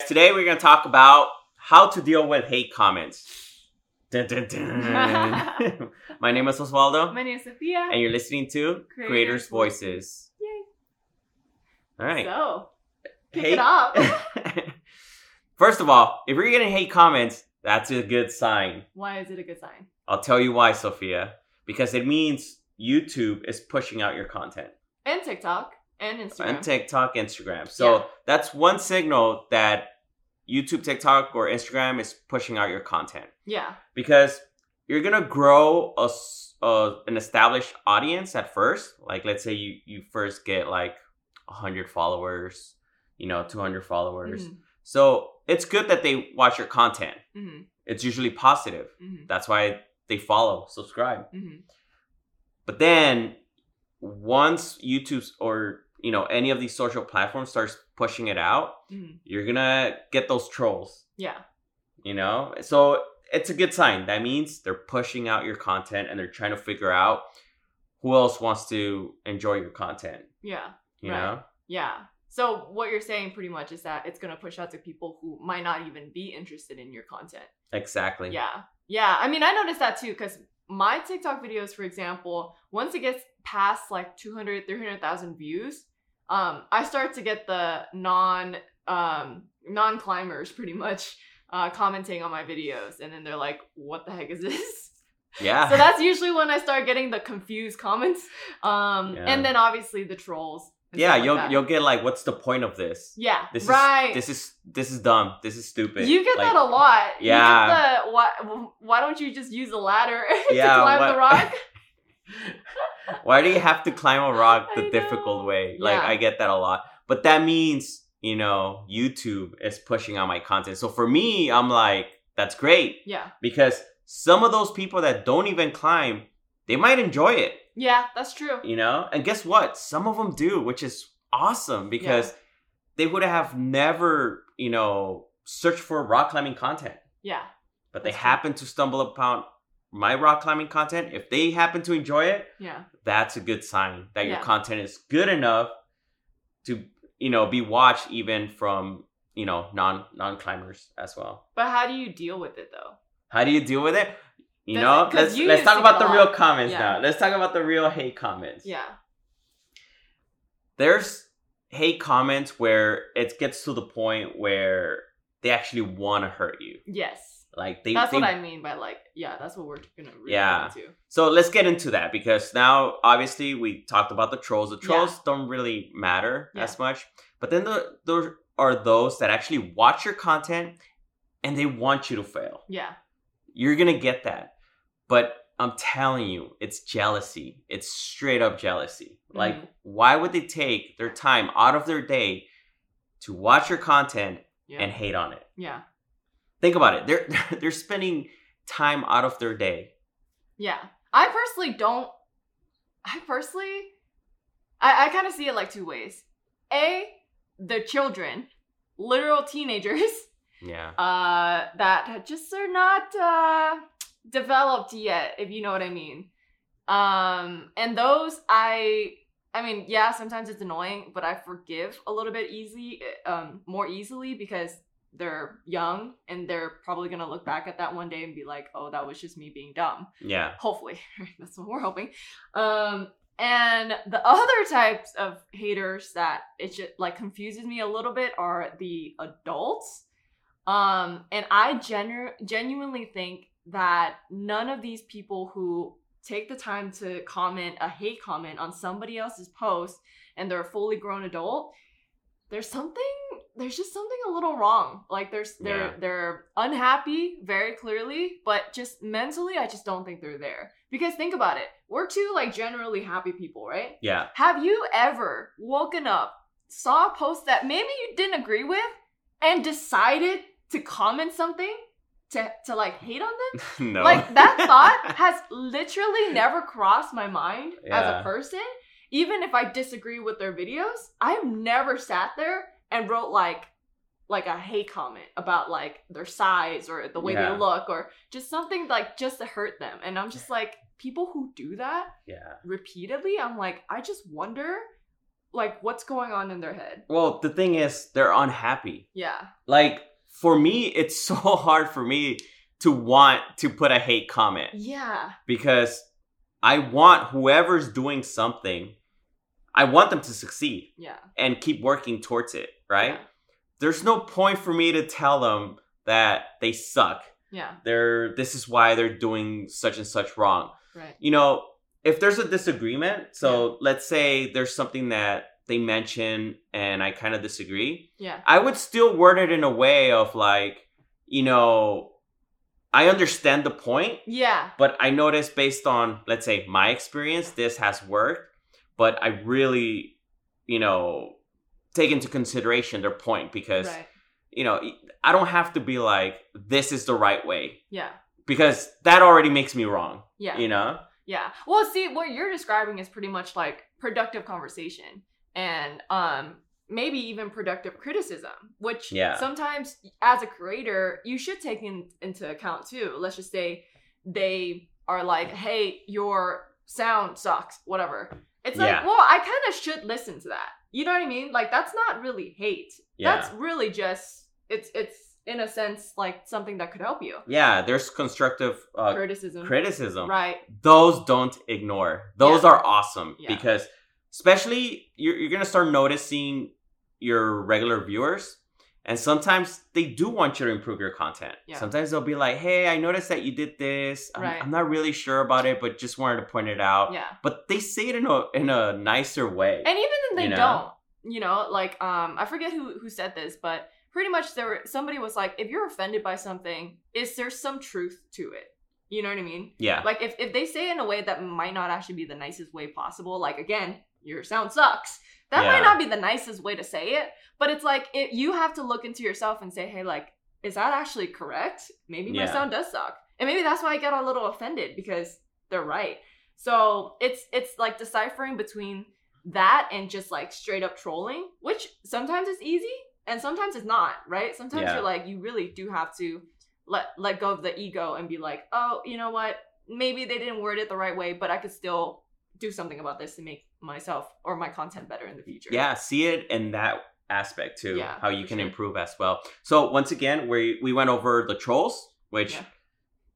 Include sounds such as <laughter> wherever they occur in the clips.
Today we're going to talk about how to deal with hate comments. Dun, dun, dun. <laughs> My name is Oswaldo. My name is Sophia. and you're listening to Creators Creators Voices. Yay. All right. So, pick Hate- it up. <laughs> <laughs> First of all, if you're getting hate comments, that's a good sign. Why is it a good sign? I'll tell you why, Sophia. Because it means YouTube is pushing out your content. And TikTok and Instagram. And TikTok, Instagram. So Yeah. that's one signal that YouTube, TikTok, or Instagram is pushing out your content. yeah. Because you're gonna grow a, a- an established audience at first. Like let's say you you first get like 100 followers, you know, 200 followers. Mhm. So it's good that they watch your content. Mhm. It's usually positive. Mhm. That's why they follow, subscribe. Mhm. But then once YouTube's or you know any of these social platforms starts pushing it out, Mhm. you're gonna get those trolls. Yeah. You know, so it's a good sign. That means they're pushing out your content and they're trying to figure out who else wants to enjoy your content. Yeah. You Right. know, Yeah. So what you're saying pretty much is that it's gonna push out to people who might not even be interested in your content. exactly. Yeah. Yeah. I mean, I noticed that too because my TikTok videos, for example, once it gets past like 200, 300,000 views, um, I start to get the non um, non climbers pretty much uh, commenting on my videos, and then they're like, "What the heck is this?" Yeah. so that's usually when I start getting the confused comments, um, Yeah. and then obviously the trolls. yeah, like you'll that. you'll get like, what's the point of this? yeah, This right. is this is this is dumb. This is stupid. You get Like, that a lot. Yeah. You get the why? Why don't you just use a ladder <laughs> to Yeah, climb what- the rock? <laughs> <laughs> Why do you have to climb a rock <laughs> the difficult way? Like Yeah. I get that a lot. But that means, you know, YouTube is pushing out my content. So for me, I'm like, that's great. Yeah, Because some of those people that don't even climb, they might enjoy it, yeah, that's true. you know? And guess what? Some of them do, which is awesome because they would have never, you know, searched for rock climbing content. Yeah, But they true. happen to stumble upon my rock climbing content. If they happen to enjoy it, yeah, that's a good sign that your Yeah. content is good enough to you know be watched even from you know non non climbers as well but how do you deal with it though? how do you deal with it you Does know it- let's you let's talk about the real comments Yeah. now let's talk about the real hate comments Yeah, there's hate comments where it gets to the point where they actually want to hurt you yes, like they, that's they what I mean by like, yeah, that's what we're gonna really Yeah. get into. So let's get into that because now obviously we talked about the trolls. The Yeah. trolls don't really matter Yeah. as much, but then the, there are those that actually watch your content and they want you to fail. Yeah, You're gonna get that, but I'm telling you, it's jealousy. It's straight up jealousy. Like, Mhm. why would they take their time out of their day to watch your content yeah, and hate on it? yeah, Think about it. They're <laughs> they're spending time out of their day. yeah. I personally don't. I personally, I I kind of see it like two ways. A, the children, literal teenagers. <laughs> Yeah. uh that just are not uh developed yet if you know what i mean um and those i i mean yeah sometimes it's annoying but i forgive a little bit easy um more easily because they're young and they're probably gonna look back at that one day and be like oh that was just me being dumb. Yeah. hopefully. <laughs> That's what we're hoping. Um and the <laughs> other types of haters that it just like confuses me a little bit are the adults. Um and i genu- genuinely think that none of these people who take the time to comment a hate comment on somebody else's post and they're a fully grown adult there's something there's just something a little wrong like there's they're Yeah. they're unhappy very clearly but just mentally i just don't think they're there because think about it we're two like generally happy people right Yeah. have you ever woken up saw a post that maybe you didn't agree with and decided to comment something to, to like hate on them <laughs> no. like that <laughs> thought has literally never crossed my mind as a person. Even if I disagree with their videos, I've never sat there and wrote like like a hate comment about like their size or the way Yeah. they look or just something like just to hurt them. And I'm just like people who do that yeah. repeatedly, I'm like I just wonder like what's going on in their head? Well, the thing is, they're unhappy. Yeah. Like for me, it's <laughs> so hard for me to want to put a hate comment Yeah. because I want whoever's doing something, I want them to succeed Yeah. and keep working towards it, right? Yeah. There's no point for me to tell them that they suck. Yeah. They're this is why they're doing such and such wrong. Right. You know, if there's a disagreement, so let's say there's something that they mention and I kind of disagree, Yeah. I would still word it in a way of like, you know, I understand the point, Yeah. but I notice based on, let's say, my experience, this has worked, but I really, you know, take into consideration their point because, Right. you know, I don't have to be like, this is the right way Yeah. because that already makes me wrong, Yeah. you know? Yeah. Well, see, what you're describing is pretty much like productive conversation and um maybe even productive criticism, which Yeah. sometimes as a creator, you should take in, into account too. Let's just say they are like, "Hey, your sound sucks," whatever. It's like, well, I kind of should listen to that. You know what I mean? Like that's not really hate. Yeah. That's really just it's it's in a sense like something that could help you. yeah, there's constructive uh, Criticism. criticism. Right. those don't ignore. Those Yeah. are awesome Yeah. because, especially, you're, you're gonna start noticing your regular viewers, and sometimes they do want you to improve your content. Yeah. Sometimes they'll be like, "Hey, I noticed that you did this. I'm, Right. I'm not really sure about it, but just wanted to point it out." Yeah. But they say it in a in a nicer way. and even then they You know? don't you know like um i forget who who said this but pretty much there were somebody was like if you're offended by something is there some truth to it you know what i mean yeah. like if, if they say it in a way that might not actually be the nicest way possible like again your sound sucks that Yeah. might not be the nicest way to say it but it's like it, you have to look into yourself and say hey like is that actually correct maybe my Yeah. sound does suck and maybe that's why i get a little offended because they're right so it's it's like deciphering between that and just like straight up trolling which sometimes it's easy and sometimes it's not right sometimes Yeah. you're like you really do have to let let go of the ego and be like oh you know what maybe they didn't word it the right way but i could still do something about this to make myself or my content better in the future Yeah, see it in that aspect too. Yeah, how you can sure. improve as well. So once again, we we went over the trolls, which Yeah.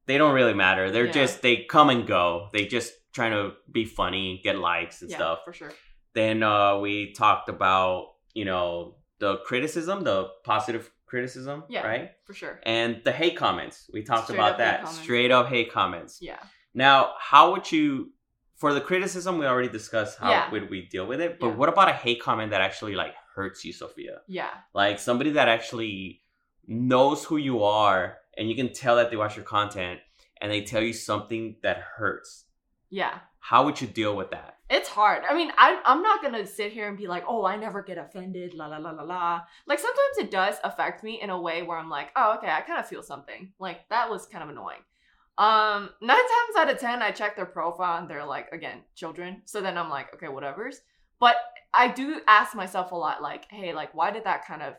they don't really matter. They're Yeah. just they come and go. They just trying to be funny, get likes and yeah stuff. for sure Then uh we talked about, you know, the criticism, the positive criticism, Yeah. right? for sure And the hate comments. We talked Straight about that. Straight up hate comments. yeah Now, how would you for the criticism we already discussed how Yeah. would we deal with it? But Yeah. what about a hate comment that actually like hurts you, Sophia? yeah Like somebody that actually knows who you are and you can tell that they watch your content and they tell you something that hurts. yeah How would you deal with that? it's hard. I mean, I, I'm not gonna sit here and be like, oh, I never get offended, la la la la la. Like sometimes it does affect me in a way where I'm like, oh, okay, I kind of feel something. Like that was kind of annoying. Um, nine times out of ten, I check their profile and they're like, again, children. So then I'm like, okay, whatever's. But I do ask myself a lot, like, hey, like, why did that kind of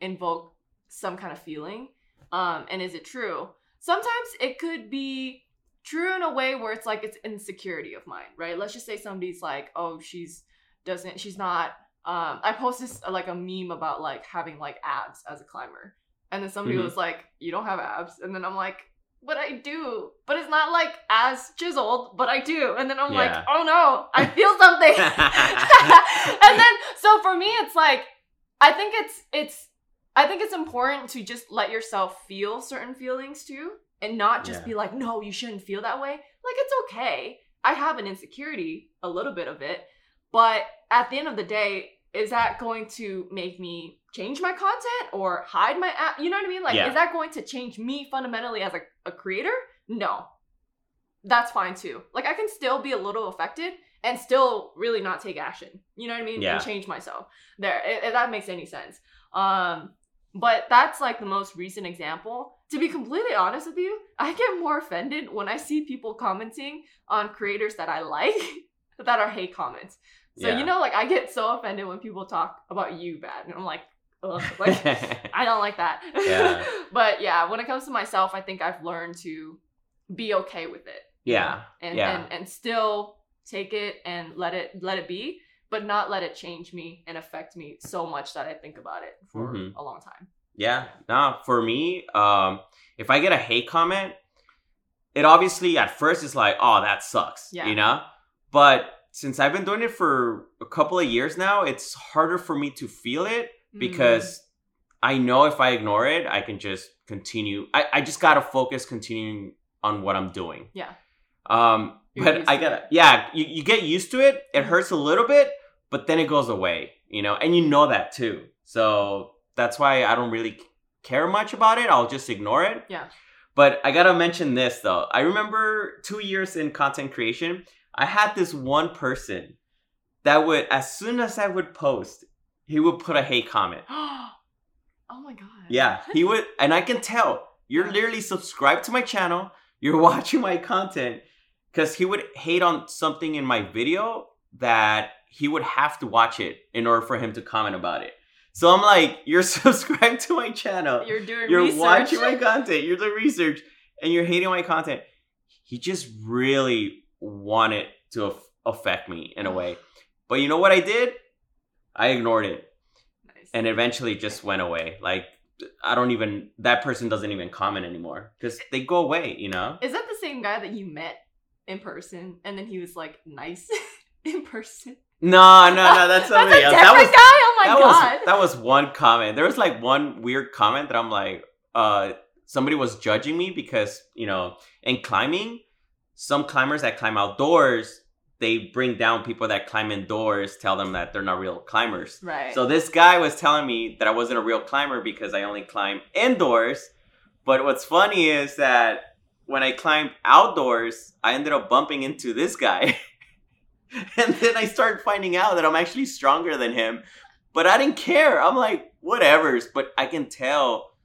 invoke some kind of feeling? Um, and is it true? Sometimes it could be true in a way where it's like it's insecurity of mine, right? Let's just say somebody's like, oh, she's doesn't, she's not. Um, I posted this, like a meme about like having like abs as a climber, and then somebody Mhm. was like, you don't have abs, and then I'm like, but I do, but it's not like as chiseled, but I do, and then I'm like, oh no, I <laughs> feel something, <laughs> and then so for me, it's like, I think it's it's. I think it's important to just let yourself feel certain feelings too and not just Yeah. be like, no, you shouldn't feel that way. Like, it's okay. I have an insecurity, a little bit of it. But at the end of the day, is that going to make me change my content or hide my app? You know what I mean? Like, Yeah. is that going to change me fundamentally as a, a creator? No. That's fine too. Like, I can still be a little affected and still really not take action. You know what I mean? Yeah. And change myself. There, if, that makes any sense. Um, but that's like the most recent example. To be completely honest with you, I get more offended when I see people commenting on creators that I like <laughs> that are hate comments. So Yeah. you know, like I get so offended when people talk about you bad, and I'm like, ugh, <laughs> like I don't like that. Yeah. <laughs> but yeah, when it comes to myself, I think I've learned to be okay with it. Yeah, And yeah. and and still take it and let it let it be. but not let it change me and affect me so much that I think about it for Mhm. a long time. Yeah, no, for me, um, if I get a hate comment, it obviously at first is like, oh, that sucks, Yeah. you know? But since I've been doing it for a couple of years now, it's harder for me to feel it Mm. because I know if I ignore it, I can just continue. I, I just gotta focus continuing on what I'm doing. Yeah. Um, You're but I gotta, yeah, you, you get used to it. It Mhm. hurts a little bit, but then it goes away, you know, and you know that too. So that's why I don't really care much about it. I'll just ignore it. Yeah. But I gotta mention this though. I remember two years in content creation, I had this one person that would, as soon as I would post, he would put a hate comment. <gasps> oh my god. Yeah, he would, <laughs> and I can tell you're literally subscribed to my channel. You're <laughs> watching my content because he would hate on something in my video that he would have to watch it in order for him to comment about it. So I'm like, <laughs> you're subscribed to my channel. You're doing You're research. watching my content. You're doing research, and you're hating my content. He just really wanted to aff- affect me in a way. But you know what I did? I ignored it Nice. and eventually just went away. Like I don't even that person doesn't even comment anymore because they go away. You know? Is that the same guy that you met in person and then he was like nice <laughs> in person? No, no, no. That's <laughs> That's somebody a else. That was guy. Oh my that god. was that was one comment. There was like one weird comment that I'm like, uh, somebody was judging me because you know in climbing, some climbers that climb outdoors. They bring down people that climb indoors, tell them that they're not real climbers. right. So this guy was telling me that I wasn't a real climber because I only climb indoors. But what's funny is that when I climbed outdoors, I ended up bumping into this guy. <laughs> and then I started finding out that I'm actually stronger than him. But I didn't care. I'm like, whatever's. But I can tell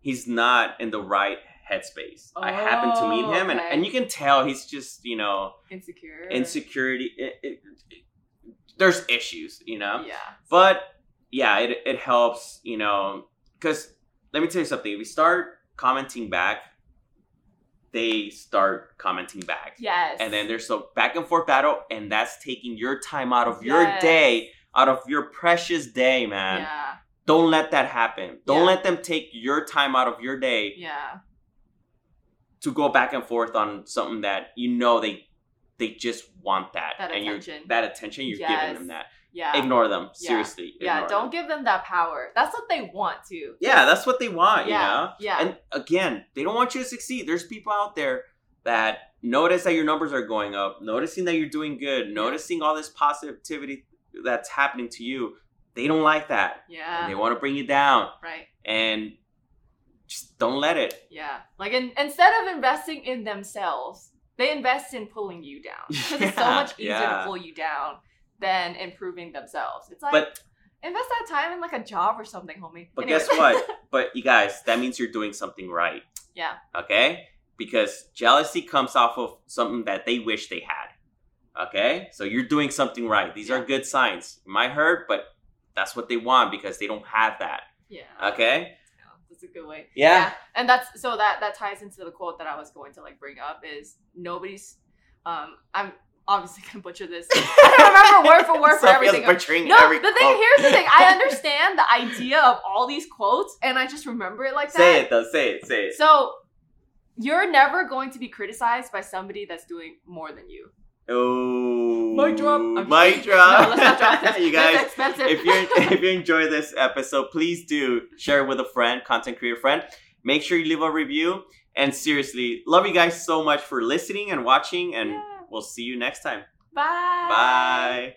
he's not in the right headspace. I happened to meet Oh, him, and, okay. and you can tell he's just, you know, insecure. insecurity. It, it, it- there's issues, you know? Yeah. But yeah, it it helps, you know, because let me tell you something. If we start commenting back, they start commenting back, Yes. and then there's a back and forth battle, and that's taking your time out of your day, out of your precious day, man. Yeah. Don't let that happen. Don't Yeah. let them take your time out of your day Yeah. To go back and forth on something that you know they they just want that, That and attention. you're that attention. You're giving them that. Yeah. Ignore them. Yeah. Seriously. yeah. Don't them. give them that power. That's what they want to. Yeah, that's what they want, Yeah. you know? Yeah. And again, they don't want you to succeed. There's people out there that notice that your numbers are going up, noticing that you're doing good, noticing all this positivity that's happening to you. They don't like that. yeah. And they want to bring you down. right. And just don't let it. Yeah. Like in, instead of investing in themselves, they invest in pulling you down. <laughs> Because it's so much easier yeah. to pull you down than improving themselves. It's like But invest that time in like a job or something, homie. but Anyways. guess what? <laughs> But you guys, that means you're doing something right. yeah. Okay? Because jealousy comes off of something that they wish they had. Okay? So you're doing something right. These are good signs. It might hurt, but that's what they want because they don't have that. Yeah. Okay? Yeah, That's a good way. Yeah. And that's so that that ties into the quote that I was going to like bring up is nobody's um I'm obviously <laughs> gonna butcher this. <laughs> I don't remember word for word for everything. butchering No, every the thing quote. here's the thing. I <laughs> understand the idea of all these quotes and I just remember it like that. Say it though. Say it. Say it. So you're never going to be criticized by somebody that's doing more than you. Oh. Mic drop. I'm Mic drop. No, let's not drop this. <laughs> you guys, expensive. if you <laughs> if you enjoy this episode, please do share it with a friend, content creator friend. Make sure you leave a review. And seriously, love you guys so much for listening and watching, and Yeah. we'll see you next time. Bye. Bye.